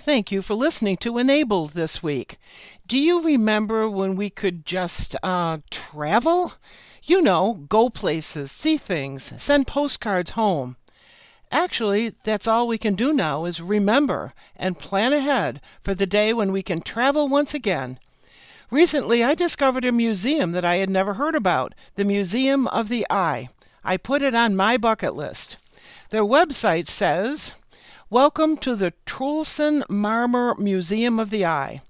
Thank you for listening to Enabled this week. Do you remember when we could just uh, travel? You know, go places, see things, send postcards home. Actually, that's all we can do now is remember and plan ahead for the day when we can travel once again. Recently, I discovered a museum that I had never heard about the Museum of the Eye. I put it on my bucket list. Their website says, Welcome to the Truhlsen Marmor Museum of the Eye.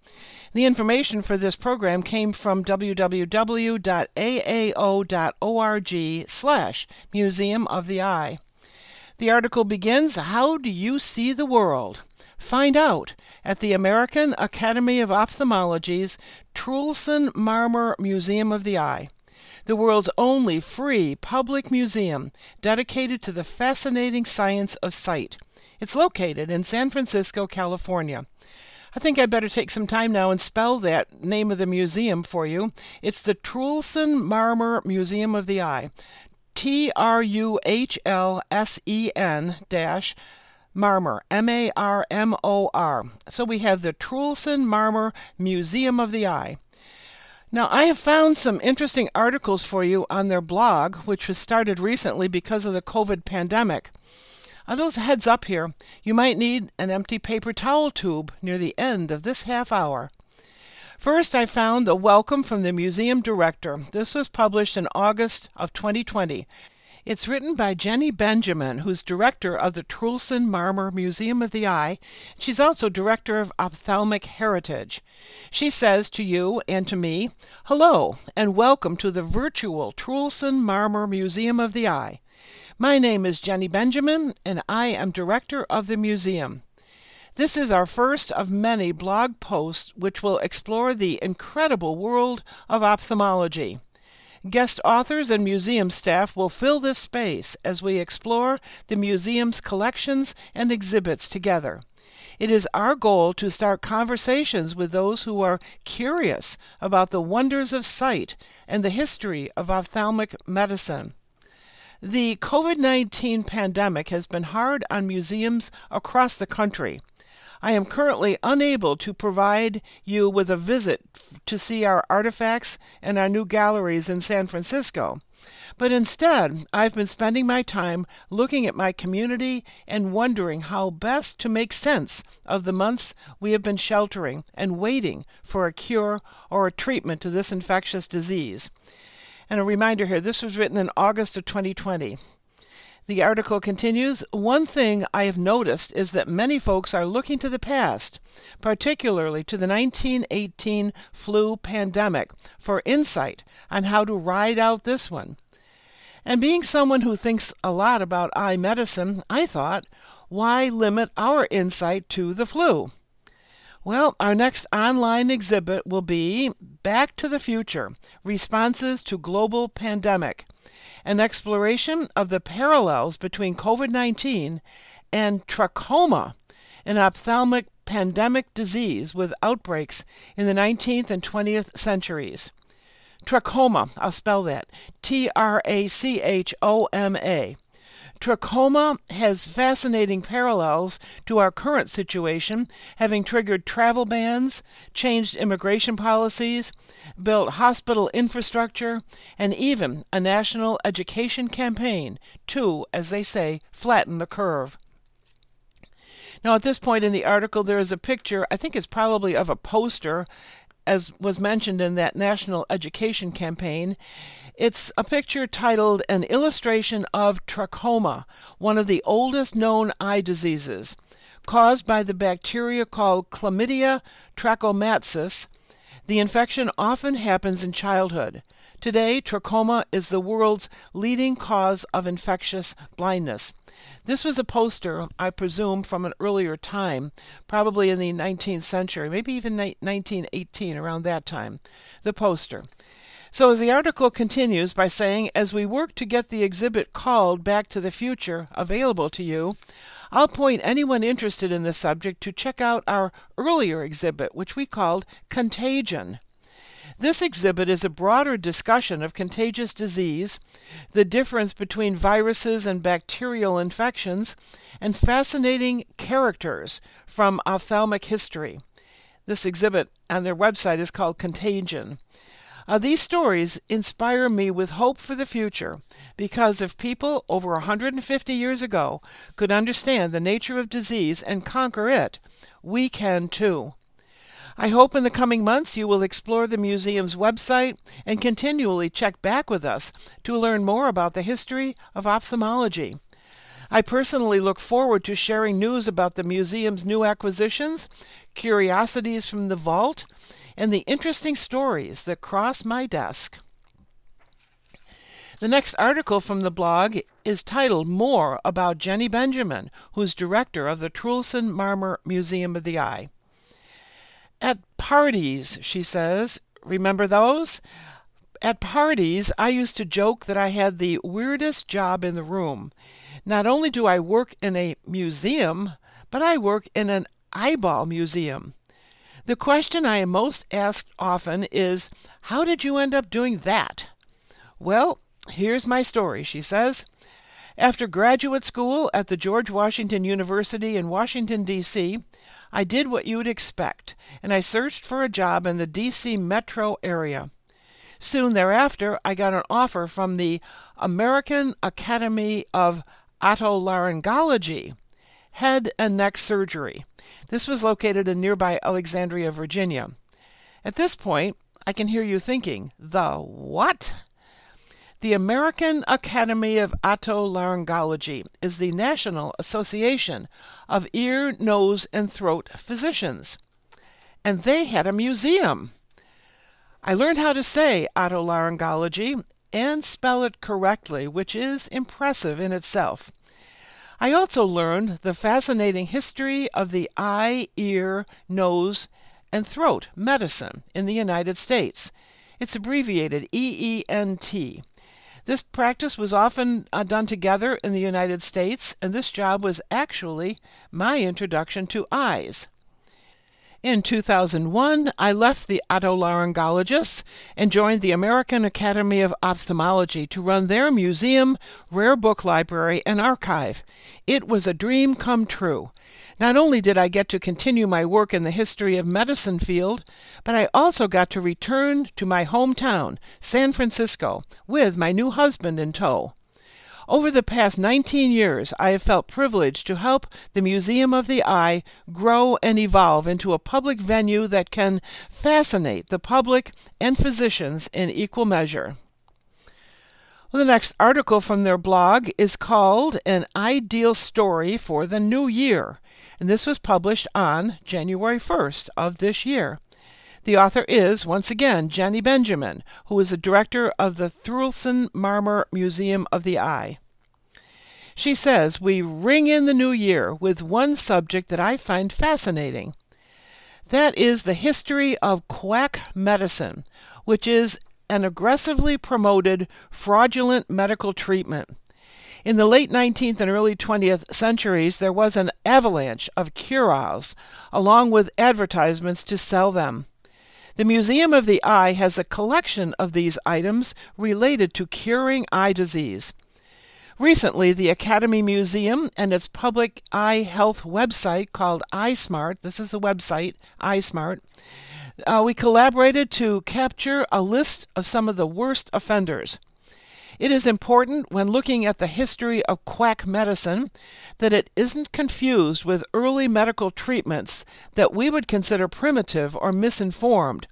The information for this program came from www.aao.org slash Museum of the Eye. The article begins, How do you see the world? Find out at the American Academy of Ophthalmology's Truhlsen Marmor Museum of the Eye the world's only free public museum dedicated to the fascinating science of sight. It's located in San Francisco, California. I think I'd better take some time now and spell that name of the museum for you. It's the Truhlsen Marmor Museum of the Eye. T R U H L S E N dash Marmor, M A R M O R. So we have the Truhlsen Marmor Museum of the Eye. Now, I have found some interesting articles for you on their blog, which was started recently because of the COVID pandemic. A little heads up here you might need an empty paper towel tube near the end of this half hour. First, I found a welcome from the museum director. This was published in August of 2020. It's written by Jenny Benjamin, who's director of the Truhlsen Marmor Museum of the Eye. She's also director of Ophthalmic Heritage. She says to you and to me, Hello, and welcome to the virtual Truhlsen Marmor Museum of the Eye. My name is Jenny Benjamin, and I am director of the museum. This is our first of many blog posts which will explore the incredible world of ophthalmology. Guest authors and museum staff will fill this space as we explore the museum's collections and exhibits together. It is our goal to start conversations with those who are curious about the wonders of sight and the history of ophthalmic medicine. The COVID 19 pandemic has been hard on museums across the country. I am currently unable to provide you with a visit to see our artifacts and our new galleries in San Francisco. But instead, I've been spending my time looking at my community and wondering how best to make sense of the months we have been sheltering and waiting for a cure or a treatment to this infectious disease. And a reminder here this was written in August of 2020. The article continues One thing I have noticed is that many folks are looking to the past, particularly to the 1918 flu pandemic, for insight on how to ride out this one. And being someone who thinks a lot about eye medicine, I thought, why limit our insight to the flu? Well, our next online exhibit will be Back to the Future Responses to Global Pandemic, an exploration of the parallels between COVID 19 and trachoma, an ophthalmic pandemic disease with outbreaks in the 19th and 20th centuries. Trachoma, I'll spell that T R A C H O M A. Trachoma has fascinating parallels to our current situation, having triggered travel bans, changed immigration policies, built hospital infrastructure, and even a national education campaign to, as they say, flatten the curve. Now, at this point in the article, there is a picture, I think it's probably of a poster, as was mentioned in that national education campaign. It's a picture titled An Illustration of Trachoma, one of the oldest known eye diseases, caused by the bacteria called Chlamydia trachomatis. The infection often happens in childhood. Today, trachoma is the world's leading cause of infectious blindness. This was a poster, I presume, from an earlier time, probably in the 19th century, maybe even 1918, around that time. The poster. So the article continues by saying, as we work to get the exhibit called Back to the Future available to you, I'll point anyone interested in the subject to check out our earlier exhibit, which we called Contagion. This exhibit is a broader discussion of contagious disease, the difference between viruses and bacterial infections, and fascinating characters from ophthalmic history. This exhibit on their website is called Contagion. Uh, these stories inspire me with hope for the future because if people over 150 years ago could understand the nature of disease and conquer it, we can too. I hope in the coming months you will explore the museum's website and continually check back with us to learn more about the history of ophthalmology. I personally look forward to sharing news about the museum's new acquisitions, curiosities from the vault, and the interesting stories that cross my desk. The next article from the blog is titled More About Jenny Benjamin, who's director of the Truhlsen Marmor Museum of the Eye. At parties, she says, remember those? At parties, I used to joke that I had the weirdest job in the room. Not only do I work in a museum, but I work in an eyeball museum. The question I am most asked often is, How did you end up doing that? Well, here's my story, she says. After graduate school at the George Washington University in Washington, D.C., I did what you would expect, and I searched for a job in the D.C. metro area. Soon thereafter, I got an offer from the American Academy of Otolaryngology, head and neck surgery. This was located in nearby Alexandria, Virginia. At this point, I can hear you thinking, the what? The American Academy of Otolaryngology is the national association of ear, nose, and throat physicians. And they had a museum. I learned how to say otolaryngology and spell it correctly, which is impressive in itself. I also learned the fascinating history of the eye, ear, nose, and throat medicine in the United States. It's abbreviated EENT. This practice was often uh, done together in the United States, and this job was actually my introduction to eyes. In 2001, I left the otolaryngologists and joined the American Academy of Ophthalmology to run their museum, rare book library, and archive. It was a dream come true. Not only did I get to continue my work in the history of medicine field, but I also got to return to my hometown, San Francisco, with my new husband in tow. Over the past 19 years, I have felt privileged to help the Museum of the Eye grow and evolve into a public venue that can fascinate the public and physicians in equal measure. Well, the next article from their blog is called An Ideal Story for the New Year, and this was published on January 1st of this year. The author is, once again, Jenny Benjamin, who is the director of the Truhlsen Marmor Museum of the Eye. She says, We ring in the new year with one subject that I find fascinating. That is the history of quack medicine, which is an aggressively promoted fraudulent medical treatment. In the late 19th and early 20th centuries, there was an avalanche of cure-alls, along with advertisements to sell them. The Museum of the Eye has a collection of these items related to curing eye disease. Recently, the Academy Museum and its public eye health website called EyeSmart, this is the website, EyeSmart, uh, we collaborated to capture a list of some of the worst offenders. It is important when looking at the history of quack medicine that it isn't confused with early medical treatments that we would consider primitive or misinformed.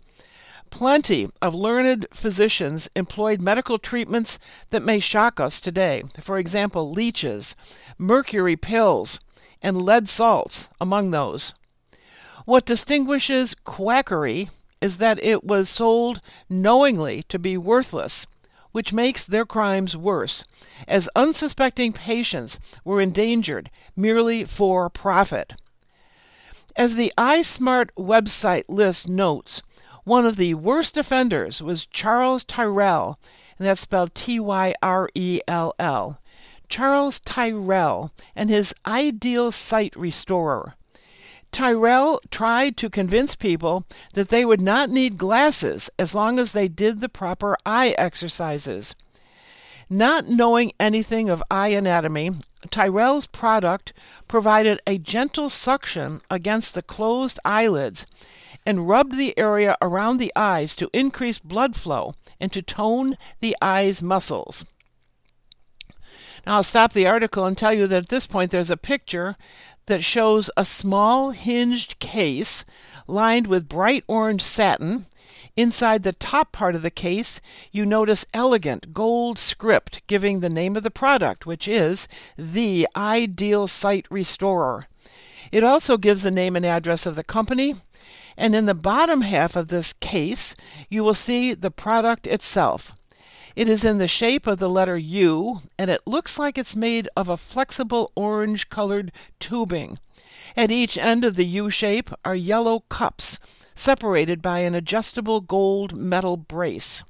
Plenty of learned physicians employed medical treatments that may shock us today. For example, leeches, mercury pills, and lead salts, among those. What distinguishes quackery is that it was sold knowingly to be worthless which makes their crimes worse, as unsuspecting patients were endangered merely for profit. As the EyeSmart website list notes, one of the worst offenders was Charles Tyrell, and that's spelled T Y R E L L. Charles Tyrell and his ideal sight restorer. Tyrrell tried to convince people that they would not need glasses as long as they did the proper eye exercises. Not knowing anything of eye anatomy, Tyrrell's product provided a gentle suction against the closed eyelids and rubbed the area around the eyes to increase blood flow and to tone the eye's muscles. Now, I'll stop the article and tell you that at this point there's a picture that shows a small hinged case lined with bright orange satin. Inside the top part of the case, you notice elegant gold script giving the name of the product, which is the Ideal Sight Restorer. It also gives the name and address of the company. And in the bottom half of this case, you will see the product itself. It is in the shape of the letter U, and it looks like it's made of a flexible orange colored tubing. At each end of the U shape are yellow cups, separated by an adjustable gold metal brace.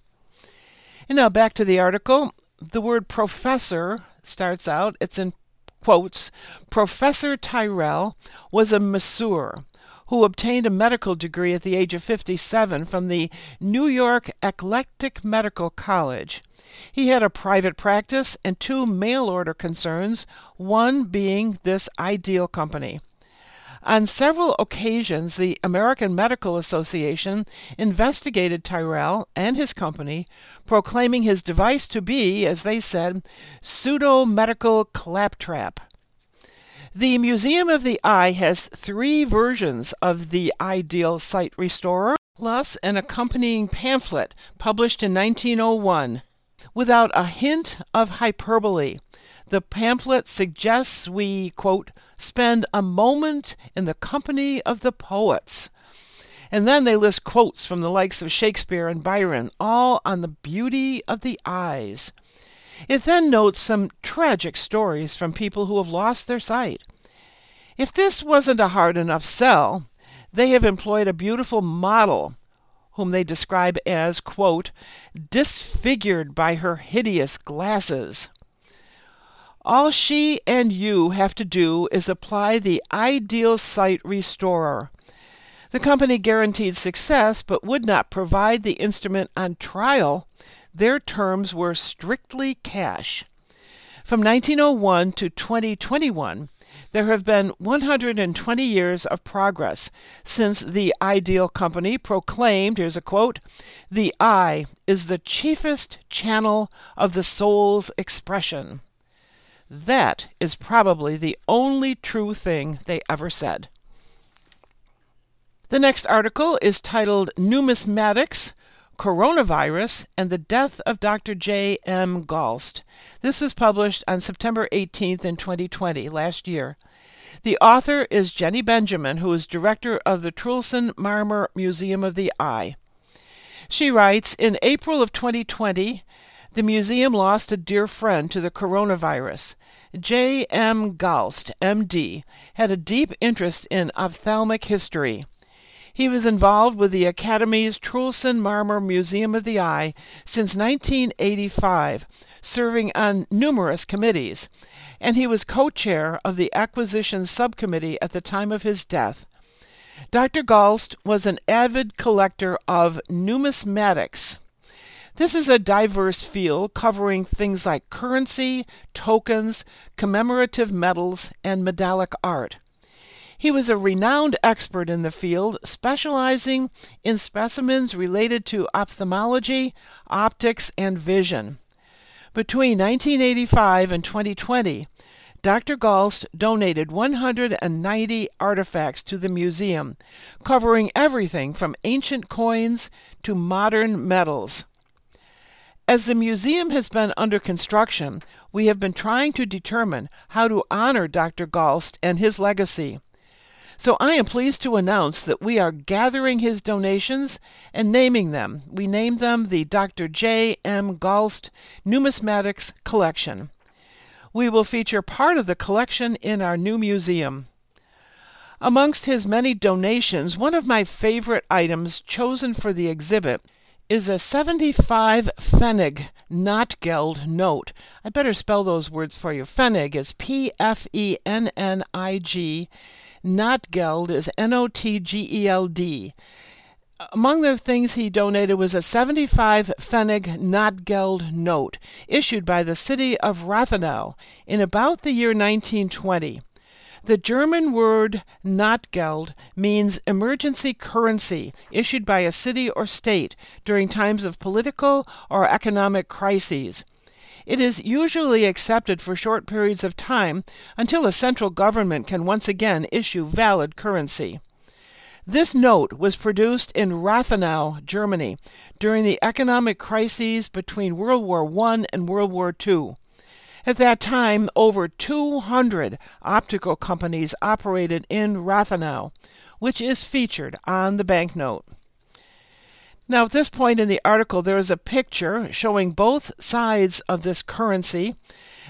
And now back to the article. The word professor starts out, it's in quotes Professor Tyrrell was a masseur who obtained a medical degree at the age of 57 from the New York Eclectic Medical College. He had a private practice and two mail order concerns, one being this Ideal Company. On several occasions, the American Medical Association investigated Tyrrell and his company, proclaiming his device to be, as they said, pseudo medical claptrap. The Museum of the Eye has three versions of the Ideal Sight Restorer, plus an accompanying pamphlet published in 1901. Without a hint of hyperbole, the pamphlet suggests we, quote, spend a moment in the company of the poets. And then they list quotes from the likes of Shakespeare and Byron, all on the beauty of the eyes. It then notes some tragic stories from people who have lost their sight. If this wasn't a hard enough sell, they have employed a beautiful model whom they describe as, quote, disfigured by her hideous glasses. All she and you have to do is apply the ideal sight restorer. The company guaranteed success but would not provide the instrument on trial their terms were strictly cash. From 1901 to 2021, there have been 120 years of progress since the Ideal Company proclaimed here's a quote the eye is the chiefest channel of the soul's expression. That is probably the only true thing they ever said. The next article is titled Numismatics Coronavirus and the Death of Dr. J. M. Galst. This was published on September 18th in 2020, last year. The author is Jenny Benjamin, who is director of the Truhlsen Marmor Museum of the Eye. She writes In April of 2020, the museum lost a dear friend to the coronavirus. J. M. Galst, M.D., had a deep interest in ophthalmic history. He was involved with the Academy's Truhlsen Marmor Museum of the Eye since 1985, serving on numerous committees, and he was co chair of the Acquisition Subcommittee at the time of his death. Dr. Galst was an avid collector of numismatics. This is a diverse field covering things like currency, tokens, commemorative medals, and medallic art. He was a renowned expert in the field, specializing in specimens related to ophthalmology, optics, and vision. Between 1985 and 2020, Dr. Galst donated 190 artifacts to the museum, covering everything from ancient coins to modern medals. As the museum has been under construction, we have been trying to determine how to honor Dr. Galst and his legacy. So I am pleased to announce that we are gathering his donations and naming them. We named them the Dr. J. M. Galst Numismatics Collection. We will feature part of the collection in our new museum. Amongst his many donations, one of my favorite items chosen for the exhibit is a 75 Pfennig Notgeld note. I better spell those words for you. Pfennig is P F E N N I G Notgeld is N O T G E L D. Among the things he donated was a 75 Pfennig Notgeld note issued by the city of Rathenow in about the year 1920. The German word Notgeld means emergency currency issued by a city or state during times of political or economic crises. It is usually accepted for short periods of time until a central government can once again issue valid currency. This note was produced in Rathenow, Germany, during the economic crises between World War I and World War II. At that time, over 200 optical companies operated in Rathenow, which is featured on the banknote. Now, at this point in the article, there is a picture showing both sides of this currency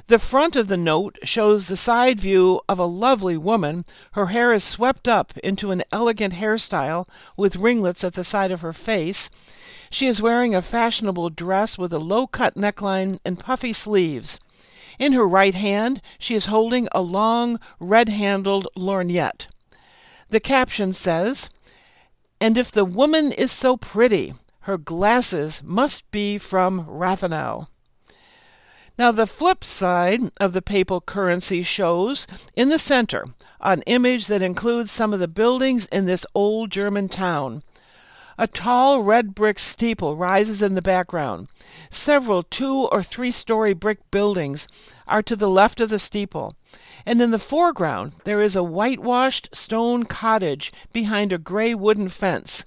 the front of the note shows the side view of a lovely woman. Her hair is swept up into an elegant hairstyle with ringlets at the side of her face. She is wearing a fashionable dress with a low cut neckline and puffy sleeves. In her right hand she is holding a long red handled lorgnette. The caption says, And if the woman is so pretty, her glasses must be from Rathenow. Now, the flip side of the papal currency shows in the center an image that includes some of the buildings in this old German town. A tall red brick steeple rises in the background. Several two or three story brick buildings are to the left of the steeple, and in the foreground there is a whitewashed stone cottage behind a gray wooden fence.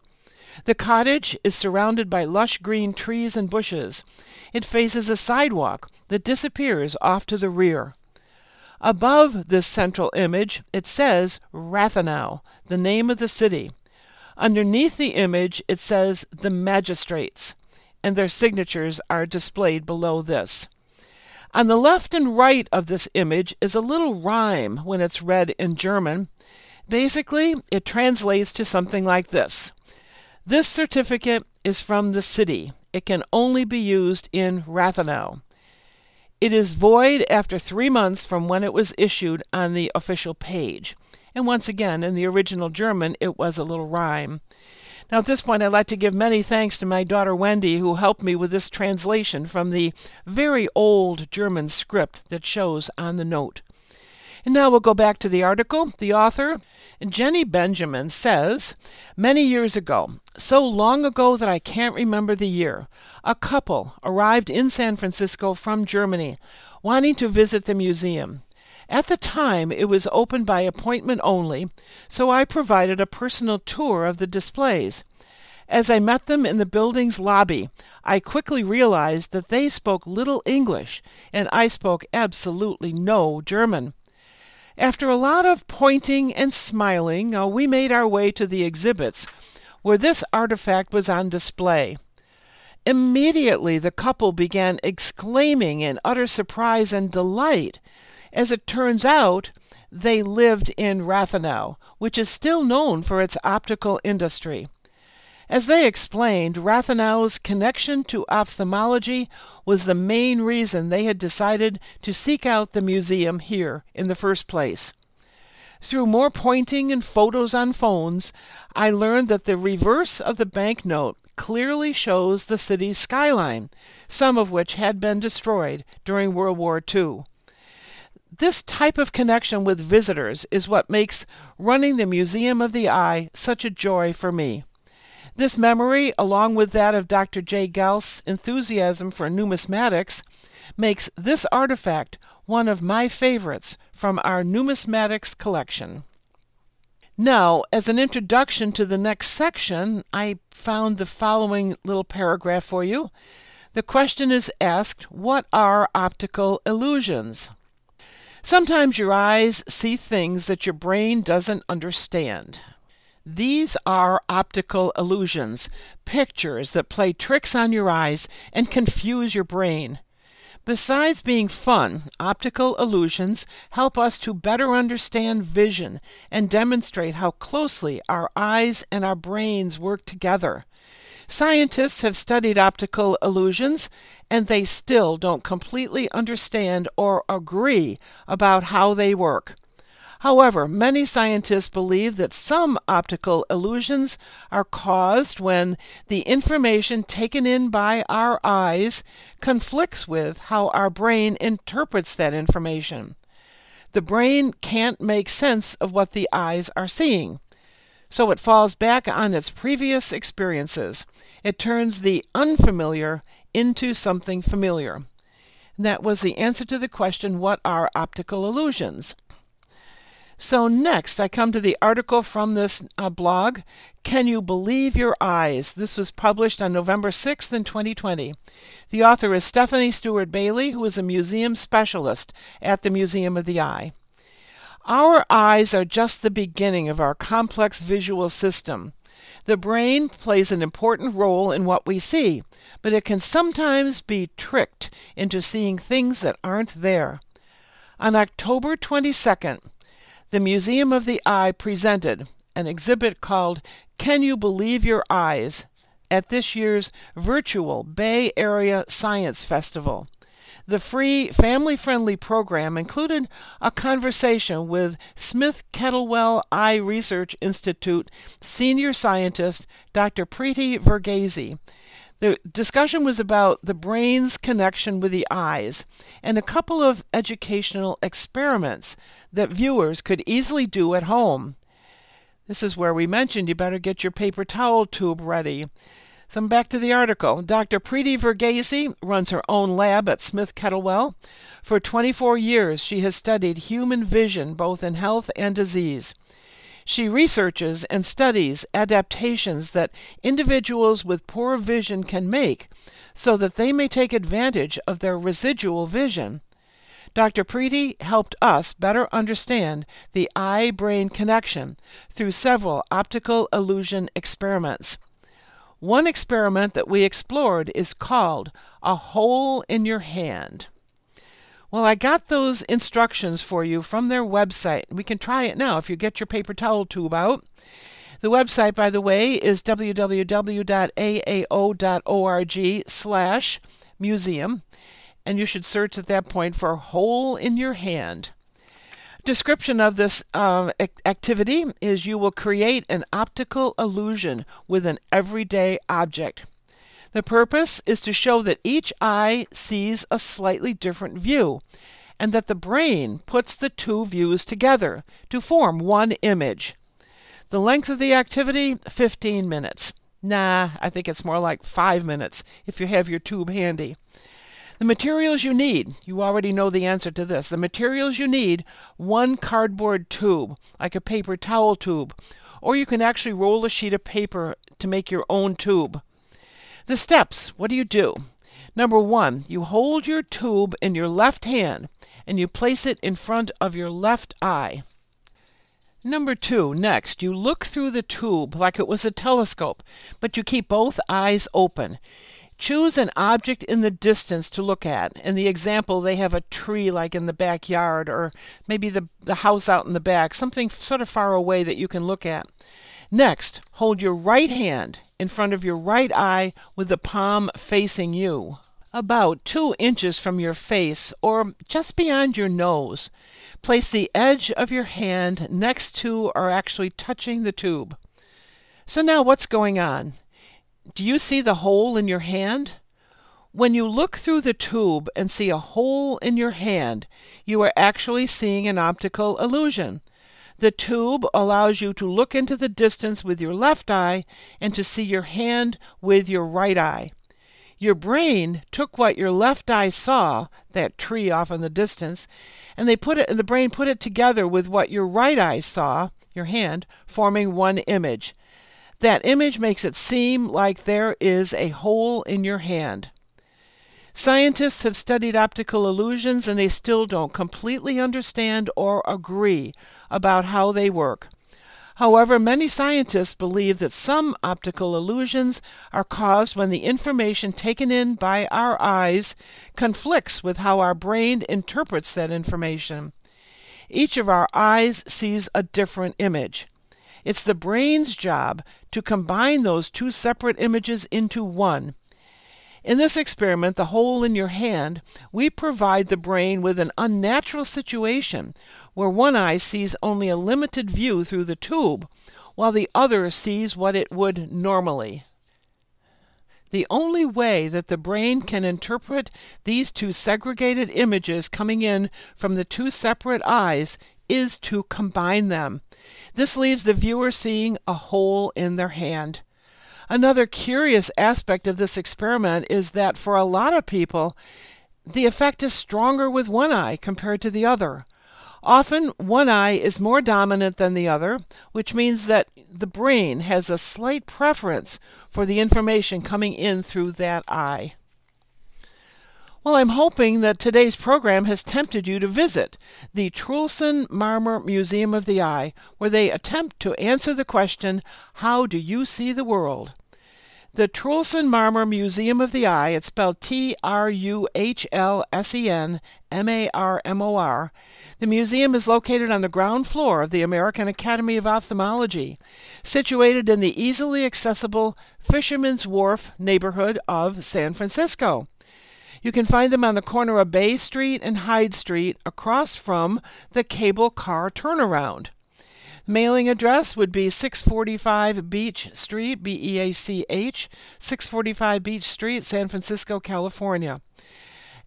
The cottage is surrounded by lush green trees and bushes. It faces a sidewalk that disappears off to the rear. Above this central image it says Rathenow, the name of the city. Underneath the image it says the magistrates, and their signatures are displayed below this. On the left and right of this image is a little rhyme when it's read in German. Basically, it translates to something like this This certificate is from the city. It can only be used in Rathenow. It is void after three months from when it was issued on the official page. And once again, in the original German, it was a little rhyme. Now, at this point, I'd like to give many thanks to my daughter Wendy, who helped me with this translation from the very old German script that shows on the note. And now we'll go back to the article. The author, Jenny Benjamin, says Many years ago, so long ago that I can't remember the year, a couple arrived in San Francisco from Germany, wanting to visit the museum. At the time it was open by appointment only, so I provided a personal tour of the displays. As I met them in the building's lobby, I quickly realized that they spoke little English and I spoke absolutely no German. After a lot of pointing and smiling, uh, we made our way to the exhibits, where this artifact was on display. Immediately the couple began exclaiming in utter surprise and delight. As it turns out, they lived in Rathenow, which is still known for its optical industry. As they explained, Rathenow's connection to ophthalmology was the main reason they had decided to seek out the museum here in the first place. Through more pointing and photos on phones, I learned that the reverse of the banknote clearly shows the city's skyline, some of which had been destroyed during World War II. This type of connection with visitors is what makes running the Museum of the Eye such a joy for me. This memory, along with that of Dr. J. Galst's enthusiasm for numismatics, makes this artifact one of my favorites from our numismatics collection. Now, as an introduction to the next section, I found the following little paragraph for you. The question is asked What are optical illusions? Sometimes your eyes see things that your brain doesn't understand. These are optical illusions, pictures that play tricks on your eyes and confuse your brain. Besides being fun, optical illusions help us to better understand vision and demonstrate how closely our eyes and our brains work together. Scientists have studied optical illusions and they still don't completely understand or agree about how they work. However, many scientists believe that some optical illusions are caused when the information taken in by our eyes conflicts with how our brain interprets that information. The brain can't make sense of what the eyes are seeing. So it falls back on its previous experiences. It turns the unfamiliar into something familiar. That was the answer to the question what are optical illusions? So, next, I come to the article from this uh, blog Can You Believe Your Eyes? This was published on November 6th in 2020. The author is Stephanie Stewart Bailey, who is a museum specialist at the Museum of the Eye. Our eyes are just the beginning of our complex visual system. The brain plays an important role in what we see, but it can sometimes be tricked into seeing things that aren't there. On October 22nd, the Museum of the Eye presented an exhibit called Can You Believe Your Eyes at this year's virtual Bay Area Science Festival. The free, family friendly program included a conversation with Smith Kettlewell Eye Research Institute senior scientist Dr. Preeti Verghese the discussion was about the brain's connection with the eyes and a couple of educational experiments that viewers could easily do at home. This is where we mentioned you better get your paper towel tube ready. So back to the article. Dr. Preeti Verghese runs her own lab at Smith Kettlewell. For 24 years, she has studied human vision both in health and disease. She researches and studies adaptations that individuals with poor vision can make so that they may take advantage of their residual vision. Dr. Preeti helped us better understand the eye brain connection through several optical illusion experiments. One experiment that we explored is called a hole in your hand. Well, I got those instructions for you from their website. We can try it now if you get your paper towel tube out. The website, by the way, is www.aao.org slash museum, and you should search at that point for hole in your hand. Description of this uh, activity is you will create an optical illusion with an everyday object. The purpose is to show that each eye sees a slightly different view, and that the brain puts the two views together to form one image. The length of the activity 15 minutes. Nah, I think it's more like 5 minutes if you have your tube handy. The materials you need, you already know the answer to this. The materials you need one cardboard tube, like a paper towel tube, or you can actually roll a sheet of paper to make your own tube. The steps what do you do? Number one, you hold your tube in your left hand and you place it in front of your left eye. Number two, next, you look through the tube like it was a telescope, but you keep both eyes open. Choose an object in the distance to look at. In the example, they have a tree like in the backyard, or maybe the, the house out in the back, something sort of far away that you can look at. Next, hold your right hand in front of your right eye with the palm facing you, about two inches from your face or just beyond your nose. Place the edge of your hand next to or actually touching the tube. So now what's going on? Do you see the hole in your hand? When you look through the tube and see a hole in your hand, you are actually seeing an optical illusion. The tube allows you to look into the distance with your left eye and to see your hand with your right eye. Your brain took what your left eye saw, that tree off in the distance, and they put it and the brain put it together with what your right eye saw, your hand, forming one image. That image makes it seem like there is a hole in your hand. Scientists have studied optical illusions and they still don't completely understand or agree about how they work. However, many scientists believe that some optical illusions are caused when the information taken in by our eyes conflicts with how our brain interprets that information. Each of our eyes sees a different image. It's the brain's job to combine those two separate images into one In this experiment, The Hole in Your Hand, we provide the brain with an unnatural situation where one eye sees only a limited view through the tube, while the other sees what it would normally. The only way that the brain can interpret these two segregated images coming in from the two separate eyes is to combine them. This leaves the viewer seeing a hole in their hand. Another curious aspect of this experiment is that for a lot of people, the effect is stronger with one eye compared to the other. Often one eye is more dominant than the other, which means that the brain has a slight preference for the information coming in through that eye. Well, I'm hoping that today's program has tempted you to visit the Truhlsen Marmor Museum of the Eye, where they attempt to answer the question, How do you see the world? The Truhlsen Marmor Museum of the Eye, it's spelled T R U H L S E N M A R M O R. The museum is located on the ground floor of the American Academy of Ophthalmology, situated in the easily accessible Fisherman's Wharf neighborhood of San Francisco. You can find them on the corner of Bay Street and Hyde Street across from the cable car turnaround. Mailing address would be 645 Beach Street, B E A C H, 645 Beach Street, San Francisco, California.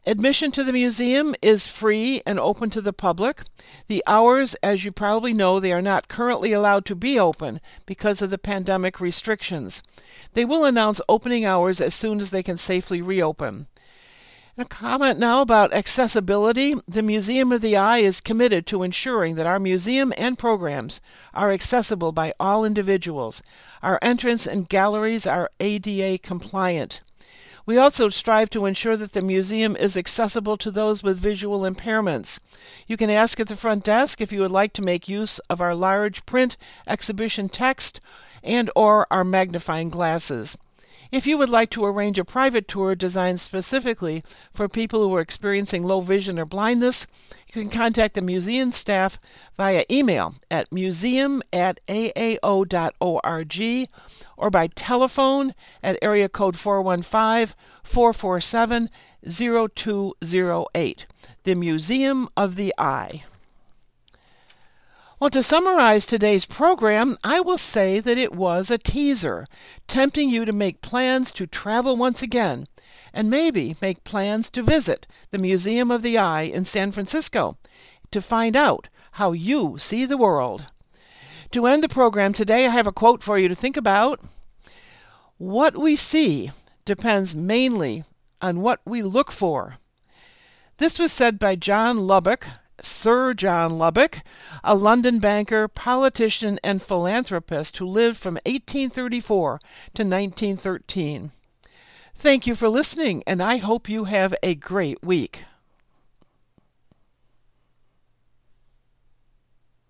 Admission to the museum is free and open to the public. The hours, as you probably know, they are not currently allowed to be open because of the pandemic restrictions. They will announce opening hours as soon as they can safely reopen. A comment now about accessibility. The Museum of the Eye is committed to ensuring that our museum and programs are accessible by all individuals. Our entrance and galleries are ADA compliant. We also strive to ensure that the museum is accessible to those with visual impairments. You can ask at the front desk if you would like to make use of our large print exhibition text and or our magnifying glasses. If you would like to arrange a private tour designed specifically for people who are experiencing low vision or blindness, you can contact the museum staff via email at museum at aao.org or by telephone at area code 415 447 0208. The Museum of the Eye. Well, to summarize today's program, I will say that it was a teaser, tempting you to make plans to travel once again, and maybe make plans to visit the Museum of the Eye in San Francisco to find out how you see the world. To end the program today, I have a quote for you to think about. What we see depends mainly on what we look for. This was said by John Lubbock, Sir John Lubbock, a London banker, politician, and philanthropist who lived from 1834 to 1913. Thank you for listening, and I hope you have a great week.